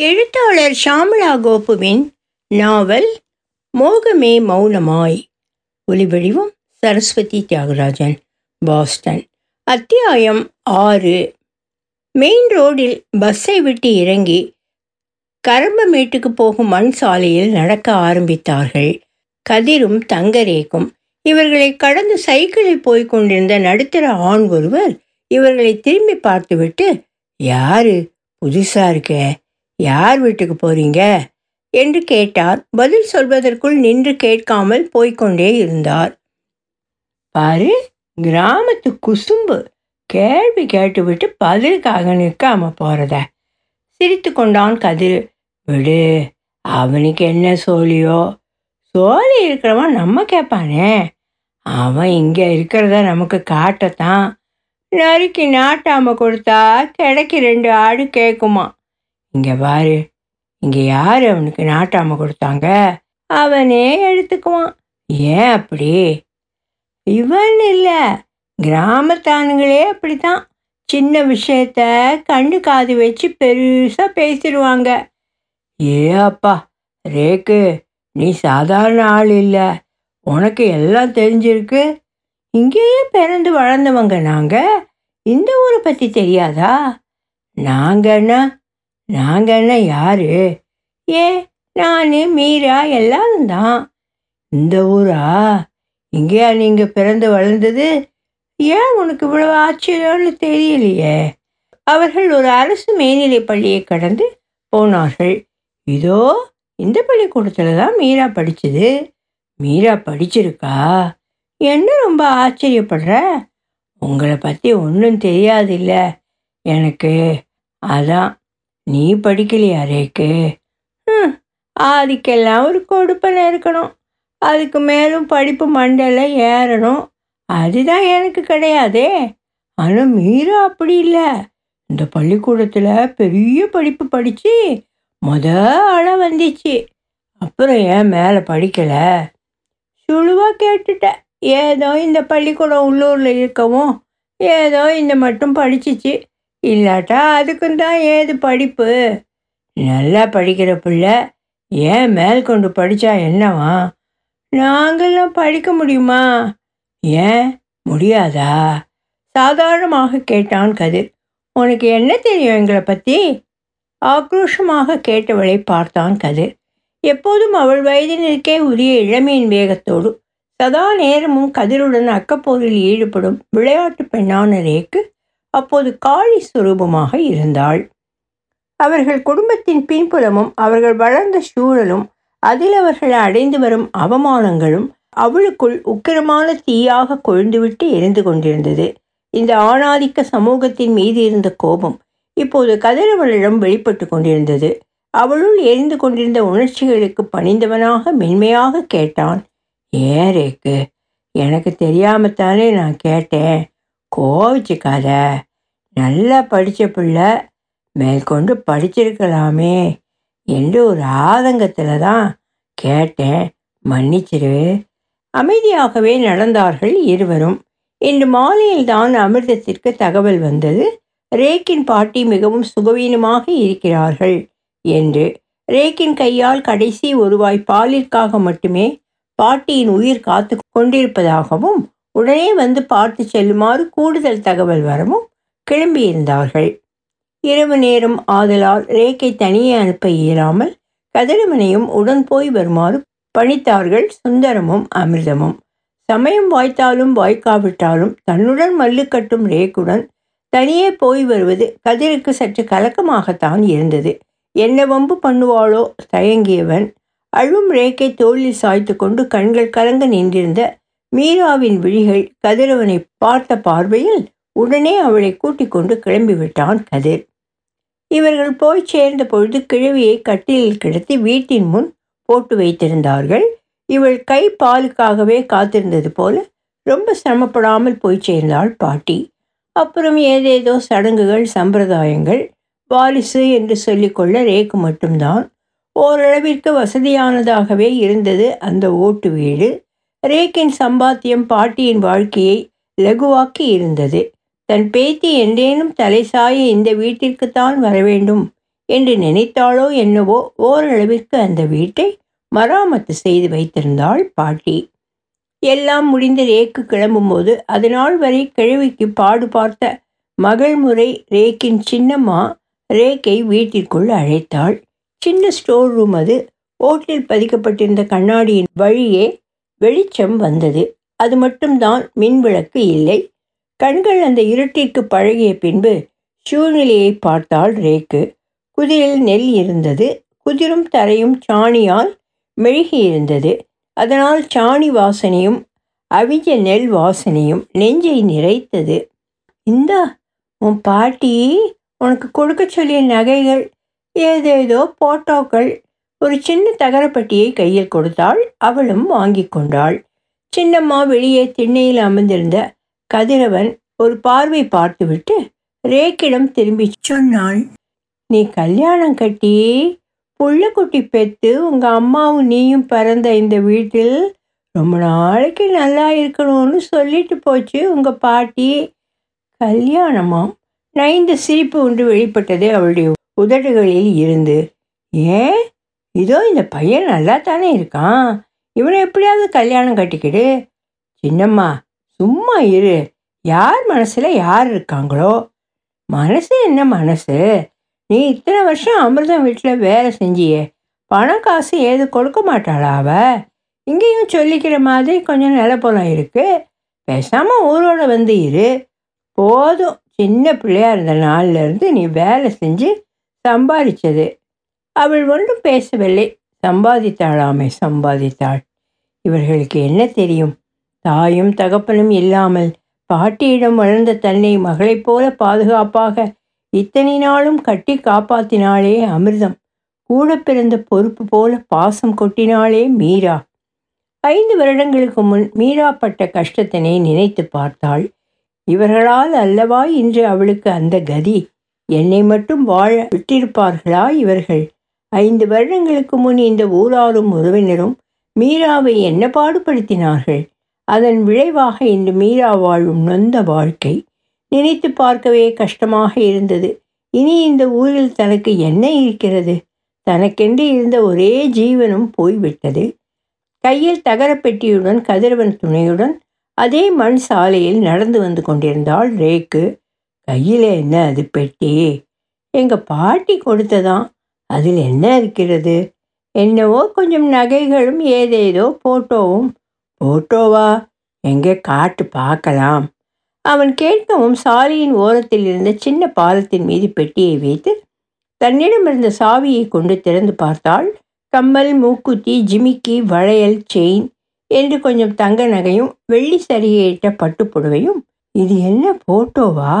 எழுத்தாளர் ஷாமளா கோபுவின் நாவல் மோகமே மௌனமாய். ஒலிவடிவம் சரஸ்வதி தியாகராஜன் பாஸ்டன். அத்தியாயம் ஆறு. மெயின் ரோடில் பஸ்ஸை விட்டு இறங்கி கரம்பமேட்டுக்கு போகும் மண் சாலையில் நடக்க ஆரம்பித்தார்கள். கதிரும் தங்கரேக்கும் இவர்களை கடந்து சைக்கிளில் போய்க் கொண்டிருந்த நடுத்தர ஆண் ஒருவர் இவர்களை திரும்பி பார்த்துவிட்டு யாரு? புதுசா இருக்க. யார் வீட்டுக்கு போறீங்க? என்று கேட்டார். பதில் சொல்வதற்குள் நின்று கேட்காமல் போய்கொண்டே இருந்தார். பாரு கிராமத்து குசும்பு. கேள்வி கேட்டுவிட்டு பதிலுக்காக நிற்காம போறத. சிரித்து கொண்டான் கதிர். விடு அவனுக்கு என்ன சோழியோ? சோழி இருக்கிறவன் நம்ம கேட்பானே. அவன் இங்கே இருக்கிறத நமக்கு காட்டத்தான். நறுக்கி நாட்டாம கொடுத்தா கிடைக்கு ரெண்டு ஆடு கேட்குமா இங்கே பாரு இங்கே யார் அவனுக்கு நாட்டாம கொடுத்தாங்க? அவனே எடுத்துக்குவான். ஏன் அப்படி? இவன் இல்லை கிராமத்தானுங்களே அப்படித்தான். சின்ன விஷயத்த கண்ணு காது வச்சு பெருசாக பேசிடுவாங்க. ஏ அப்பா ரேக்கு நீ சாதாரண ஆள் இல்லை. உனக்கு எல்லாம் தெரிஞ்சிருக்கு. இங்கேயே பிறந்து வளர்ந்தவங்க நாங்கள் இந்த ஊரை பற்றி தெரியாதா? நாங்கன்னா நாங்கள்லாம் யாரு? ஏ நான் மீரா எல்லாரும் தான். இந்த ஊரா? இங்கேயா நீங்கள் பிறந்து வளர்ந்தது? ஏன் உனக்கு இவ்வளவு ஆச்சரியம்னு தெரியலையே? அவர்கள் ஒரு அரசு மேல்நிலை பள்ளியை கடந்து போனார்கள். இதோ இந்த பள்ளிக்கூடத்தில் தான் மீரா படிச்சது. மீரா படிச்சிருக்கா? என்ன ரொம்ப ஆச்சரியப்படுற? உங்களை பற்றி ஒன்றும் தெரியாதில்ல. எனக்கு அதான் நீ படிக்கலையா ரேக்கு ம் அதுக்கெல்லாம் ஒரு கொடுப்பனை இருக்கணும். அதுக்கு மேலும் படிப்பு மண்டல ஏறணும். அதுதான் எனக்கு கிடையாதே. ஆனால் மீரா அப்படி இல்லை. இந்த பள்ளிக்கூடத்தில் பெரிய படிப்பு படித்து முத ஆளாக வந்துச்சு. அப்புறம் ஏன் மேலே படிக்கலை? சுழுவாக கேட்டுட்டேன் ஏதோ இந்த பள்ளிக்கூடம் உள்ளூரில் இருக்கவும் ஏதோ இந்த மட்டும் படிச்சிச்சு. இல்லாட்டா அதுக்கும் தான் ஏது படிப்பு? நல்லா படிக்கிற பிள்ளை ஏன் மேல் கொண்டு படித்தா என்னவா? நாங்கள்லாம் படிக்க முடியுமா? ஏன்? முடியாதா? சாதாரணமாக கேட்டான் கதிர். உனக்கு என்ன தெரியும் எங்களை பற்றி ஆக்ரோஷமாக கேட்டவளை பார்த்தான் கதிர். எப்போதும் அவள் வயதினருக்கே உரிய இளமையின் வேகத்தோடு சதா நேரமும் கதிருடன் அக்கப்போரில் ஈடுபடும் விளையாட்டு பெண்ணான ரேக்கு அப்போது காளி சுரூபமாக இருந்தாள். அவர்கள் குடும்பத்தின் பின்புலமும் அவர்கள் வளர்ந்த சூழலும் அதில் அவர்கள் அடைந்து வரும் அவமானங்களும் அவளுக்குள் உக்கிரமான தீயாக கொழுந்துவிட்டு எரிந்து கொண்டிருந்தது. இந்த ஆணாதிக்க சமூகத்தின் மீது இருந்த கோபம் இப்போது கதிரவளிடம் வெளிப்பட்டு கொண்டிருந்தது. அவளுள் எரிந்து கொண்டிருந்த உணர்ச்சிகளுக்கு பணிந்தவனாக மென்மையாக கேட்டான். ஏன் ரேக்கு? எனக்கு தெரியாமத்தானே நான் கேட்டேன். கோவிச்சுக்காத. நல்லா படித்த பிள்ளை மேற்கொண்டு படிச்சிருக்கலாமே. என்று ஒரு ஆதங்கத்தில் தான் கேட்டேன். மன்னிச்சிரு. அமைதியாகவே நடந்தார்கள் இருவரும். இன்று மாலையில் தான் அமிர்தத்திற்கு தகவல் வந்தது. ரேக்கின் பாட்டி மிகவும் சுகவீனமாக இருக்கிறார்கள் என்று. ரேக்கின் கையால் கடைசி ஒருவாய் பாலிற்காக மட்டுமே பாட்டியின் உயிர் காத்து கொண்டிருப்பதாகவும் உடனே வந்து பார்த்து செல்லுமாறு கூடுதல் தகவல் வரவும் கிளம்பியிருந்தார்கள். இரவு நேரம் ஆதலால் ரேக்கை தனியே அனுப்ப இயலாமல் கதிரவனையும் உடன் போய் வருமாறு பணித்தார்கள் சுந்தரமும் அமிர்தமும். சமயம் வாய்த்தாலும் வாய்க்காவிட்டாலும் தன்னுடன் மல்லு கட்டும் ரேக்குடன் தனியே போய் வருவது கதிருக்கு சற்று கலக்கமாகத்தான் இருந்தது. என்ன வம்பு பண்ணுவாளோ தயங்கியவன். அழும் ரேக்கை தோளில் சாய்த்து கொண்டு கண்கள் கலங்க நின்றிருந்த மீராவின் விழிகள் கதிரவனை பார்த்த பார்வையில் உடனே அவளை கூட்டிக் கொண்டு கிளம்பிவிட்டான் கதிர். இவர்கள் போய் சேர்ந்த பொழுது கிழவியை கட்டிலில் கிடத்தி வீட்டின் முன் போட்டு வைத்திருந்தார்கள். இவள் கை பாலுக்காகவே காத்திருந்தது போல ரொம்ப சிரமப்படாமல் போய் சேர்ந்தாள் பாட்டி. அப்புறம் ஏதேதோ சடங்குகள் சம்பிரதாயங்கள் வாரிசு என்று சொல்லிக்கொள்ள ரேக்கு மட்டும்தான். ஓரளவிற்கு வசதியானதாகவே இருந்தது அந்த ஓட்டு வீடு. ரேக்கின் சம்பாத்தியம் பாட்டியின் வாழ்க்கையை லகுவாக்கி இருந்தது. தன் பேத்தி என்றேனும் தலை சாய இந்த வீட்டிற்குத்தான் வரவேண்டும் என்று நினைத்தாளோ என்னவோ ஓரளவிற்கு அந்த வீட்டை மராமத்து செய்து வைத்திருந்தாள் பாட்டி. எல்லாம் முடிந்து ரேக்கு கிளம்பும்போது நாள் வரை கிழவிக்கு பாடு பார்த்த மகள் முறை ரேக்கின் சின்னம்மா ரேக்கை வீட்டிற்குள் அழைத்தாள். சின்ன ஸ்டோர் ரூம் அது. ஓட்டில் பதிக்கப்பட்டிருந்த கண்ணாடியின் வழியே வெளிச்சம் வந்தது. அது மட்டும்தான் மின்விளக்கு இல்லை. கண்கள் அந்த இருட்டிற்கு பழகிய பின்பு சூழ்நிலையை பார்த்தால் ரேக்கு. குதிரில் நெல் இருந்தது. குதிரும் தரையும் சாணியால் மெழுகி இருந்தது அதனால் சாணி வாசனையும் அவிஞ்ச நெல் வாசனையும் நெஞ்சை நிறைத்தது. இந்தா உன் பாட்டி உனக்கு கொடுக்க சொல்லிய நகைகள் ஏதேதோ போட்டோக்கள் ஒரு சின்ன தகரப்பட்டியை கையில் கொடுத்தாள். அவளும் வாங்கி கொண்டாள். சின்னம்மா வெளியே திண்ணையில் அமர்ந்திருந்த கதிரவன் ஒரு பார்வை பார்த்துவிட்டு ரேக்கிடம் திரும்பி சொன்னாள் நீ கல்யாணம் கட்டி புள்ளக்குட்டி பெற்று உங்கள் அம்மாவும் நீயும் பிறந்த இந்த வீட்டில் ரொம்ப நாளைக்கு நல்லா இருக்கணும்னு சொல்லிட்டு போச்சு உங்கள் பாட்டி. கல்யாணமாம் நைந்து சிரிப்பு ஒன்று வெளிப்பட்டது அவளுடைய உதடுகளில் இருந்து. ஏன்? இதோ இந்த பையன் நல்லா தானே இருக்கான். இவனை எப்படியாவது கல்யாணம் கட்டிக்கிடு. சின்னம்மா சும்மா இரு. யார் மனசில் யார் இருக்காங்களோ? மனசு என்ன மனசு? நீ இத்தனை வருஷம் அமிர்தம் வீட்டில் வேலை செஞ்சியே. பணம் காசு ஏது கொடுக்க மாட்டாளா அவ? இங்கேயும் சொல்லிக்கிற மாதிரி கொஞ்சம் நிலப்பலம் இருக்குது பேசாமல் ஊரோட வந்து இரு. போதும். சின்ன பிள்ளையா இருந்த நாள்லேருந்து நீ வேலை செஞ்சு சம்பாதிச்சது அவள் ஒன்றும் பேசவில்லை. சம்பாதித்தாளாமே சம்பாதித்தாள். இவர்களுக்கு என்ன தெரியும்? தாயும் தகப்பனும் இல்லாமல் பாட்டியிடம் வளர்ந்த தன்னை மகளைப் போல பாதுகாப்பாக இத்தனை நாளும் கட்டி காப்பாத்தினாளே அமிர்தம். கூட பிறந்த பொறுப்பு போல பாசம் கொட்டினாளே மீரா. ஐந்து வருடங்களுக்கு முன் மீரா பட்ட கஷ்டத்தினை நினைத்து பார்த்தாள். இவர்களால் அல்லவா இன்று அவளுக்கு அந்த கதி? என்னை மட்டும் வாழ விட்டிருப்பார்களா இவர்கள்? ஐந்து வருடங்களுக்கு முன் இந்த ஊராரும் உறவினரும் மீராவை என்ன பாடுபடுத்தினார்கள்? அதன் விளைவாக இன்று மீரா வாழும் நொந்த வாழ்க்கை நினைத்து பார்க்கவே கஷ்டமாக இருந்தது. இனி இந்த ஊரில் தனக்கு என்ன இருக்கிறது? தனக்கென்று இருந்த ஒரே ஜீவனும் போய்விட்டது. கையில் தகரப்பெட்டியுடன் கதிரவன் துணையுடன் அதே மண் சாலையில் நடந்து வந்து கொண்டிருந்தாள் ரேக்கு. கையில் என்ன அது பெட்டி? எங்கள் பாட்டி கொடுத்ததான் அதில் என்ன இருக்கிறது? என்னவோ கொஞ்சம் நகைகளும் ஏதேதோ போட்டோவும். போட்டோவா? எங்கே காட்டு பார்க்கலாம். அவன் கேட்கவும் சாலையின் ஓரத்தில் இருந்த சின்ன பாலத்தின் மீது பெட்டியை வைத்து தன்னிடம் இருந்த சாவியை கொண்டு திறந்து பார்த்தாள். கம்மல் மூக்குத்தி ஜிமிக்கி வளையல் செயின் என்று கொஞ்சம் தங்க நகையும் வெள்ளி சரியிட்ட பட்டுப்புடவையும் இது என்ன போட்டோவா?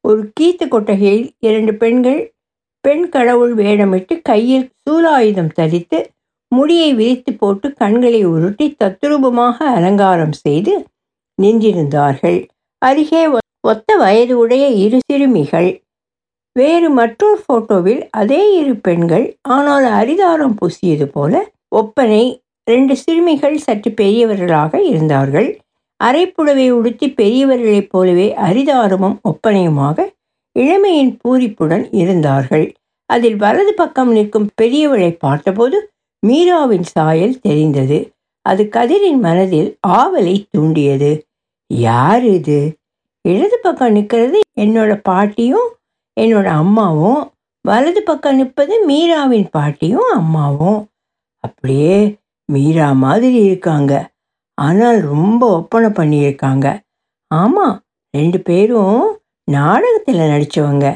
ஒரு கீத்து கொட்டகையில் இரண்டு பெண்கள் பெண் கடவுள் வேடமிட்டு கையில் சூலாயுதம் தரித்து முடியை விரித்து போட்டு கண்களை உருட்டி தத்ரூபமாக அலங்காரம் செய்து நின்றிருந்தார்கள். அருகே ஒத்த வயது உடைய இரு சிறுமிகள். வேறு மற்றொரு போட்டோவில் அதே இரு பெண்கள் ஆனால் அரிதாரம் பூசியது போல ஒப்பனை ரெண்டு சிறுமிகள் சற்று பெரியவர்களாக இருந்தார்கள். அரைப்புடவை உடுத்தி பெரியவர்களைப் போலவே அரிதாரமும் ஒப்பனையுமாக இளமையின் பூரிப்புடன் இருந்தார்கள். அதில் வலது பக்கம் நிற்கும் பெரியவளை பார்த்தபோது மீராவின் சாயல் தெரிந்தது. அது கதிரின் மனதில் ஆவலை தூண்டியது. யார் இது? இடது பக்கம் நிற்கிறது என்னோட பாட்டியும் என்னோட அம்மாவும். வலது பக்கம் நிற்பது மீராவின் பாட்டியும் அம்மாவும். அப்படியே மீரா மாதிரி இருக்காங்க. ஆனால் ரொம்ப ஒப்பனை பண்ணியிருக்காங்க. ஆமாம் ரெண்டு பேரும் நாடகத்தில் நடித்தவங்க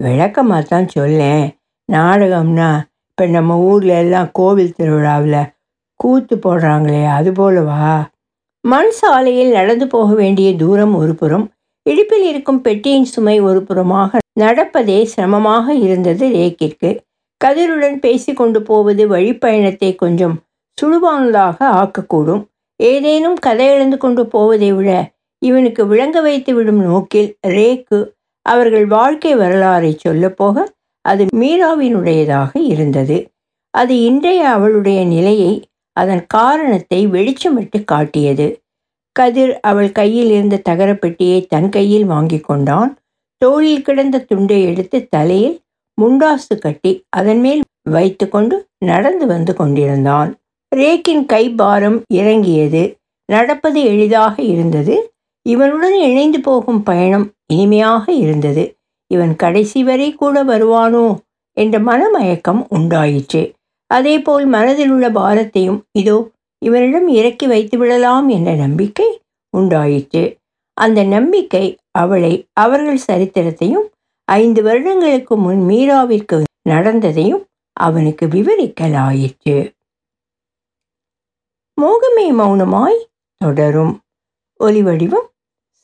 விளக்கமாக தான் சொல்லேன். நாடகம்னா இப்போ நம்ம ஊரில் எல்லாம் கோவில் திருவிழாவில் கூத்து போடுறாங்களே அது போலவா? மண் சாலையில் நடந்து போக வேண்டிய தூரம் ஒரு புறம் இடுப்பில் இருக்கும் பெட்டியின் சுமை ஒரு புறமாக நடப்பதே சிரமமாக இருந்தது ரேக்கிற்கு. கதிருடன் பேசிக்கொண்டு போவது வழிப்பயணத்தை கொஞ்சம் சுடுவானதாக ஆக்கக்கூடும். ஏதேனும் கதை எழுந்து கொண்டு போவதை விட இவனுக்கு விளங்க வைத்து விடும் நோக்கில் ரேக்கு அவர்கள் வாழ்க்கை வரலாறை சொல்லப்போக அது மீராவினுடையதாக இருந்தது. அது இன்றைய அவளுடைய நிலையை அதன் காரணத்தை வெளிச்சமிட்டு காட்டியது. கதிர் அவள் கையில் இருந்த தகரப்பெட்டியை தன் கையில் வாங்கி கொண்டான். தோளில் கிடந்த துண்டை எடுத்து தலையில் முண்டாசு கட்டி அதன் மேல் வைத்துக்கொண்டு நடந்து வந்து கொண்டிருந்தான். ரேக்கின் கை பாரம் இறங்கியது. நடப்பது எளிதாக இருந்தது. இவனுடன் இணைந்து போகும் பயணம் இனிமையாக இருந்தது. இவன் கடைசி வரை கூட வருவானோ என்ற மனமயக்கம் உண்டாயிற்று. அதேபோல் மனதில் உள்ள பாரத்தையும் இதோ இவனிடம் இறக்கி வைத்து விடலாம் என்ற நம்பிக்கை உண்டாயிற்று. அந்த நம்பிக்கை அவளை அவர்கள் சரித்திரத்தையும் ஐந்து வருடங்களுக்கு முன் மீராவிற்கு நடந்ததையும் அவனுக்கு விவரிக்கலாயிற்று. மோகமே மௌனமாய் தொடரும். ஒலிவடிவம்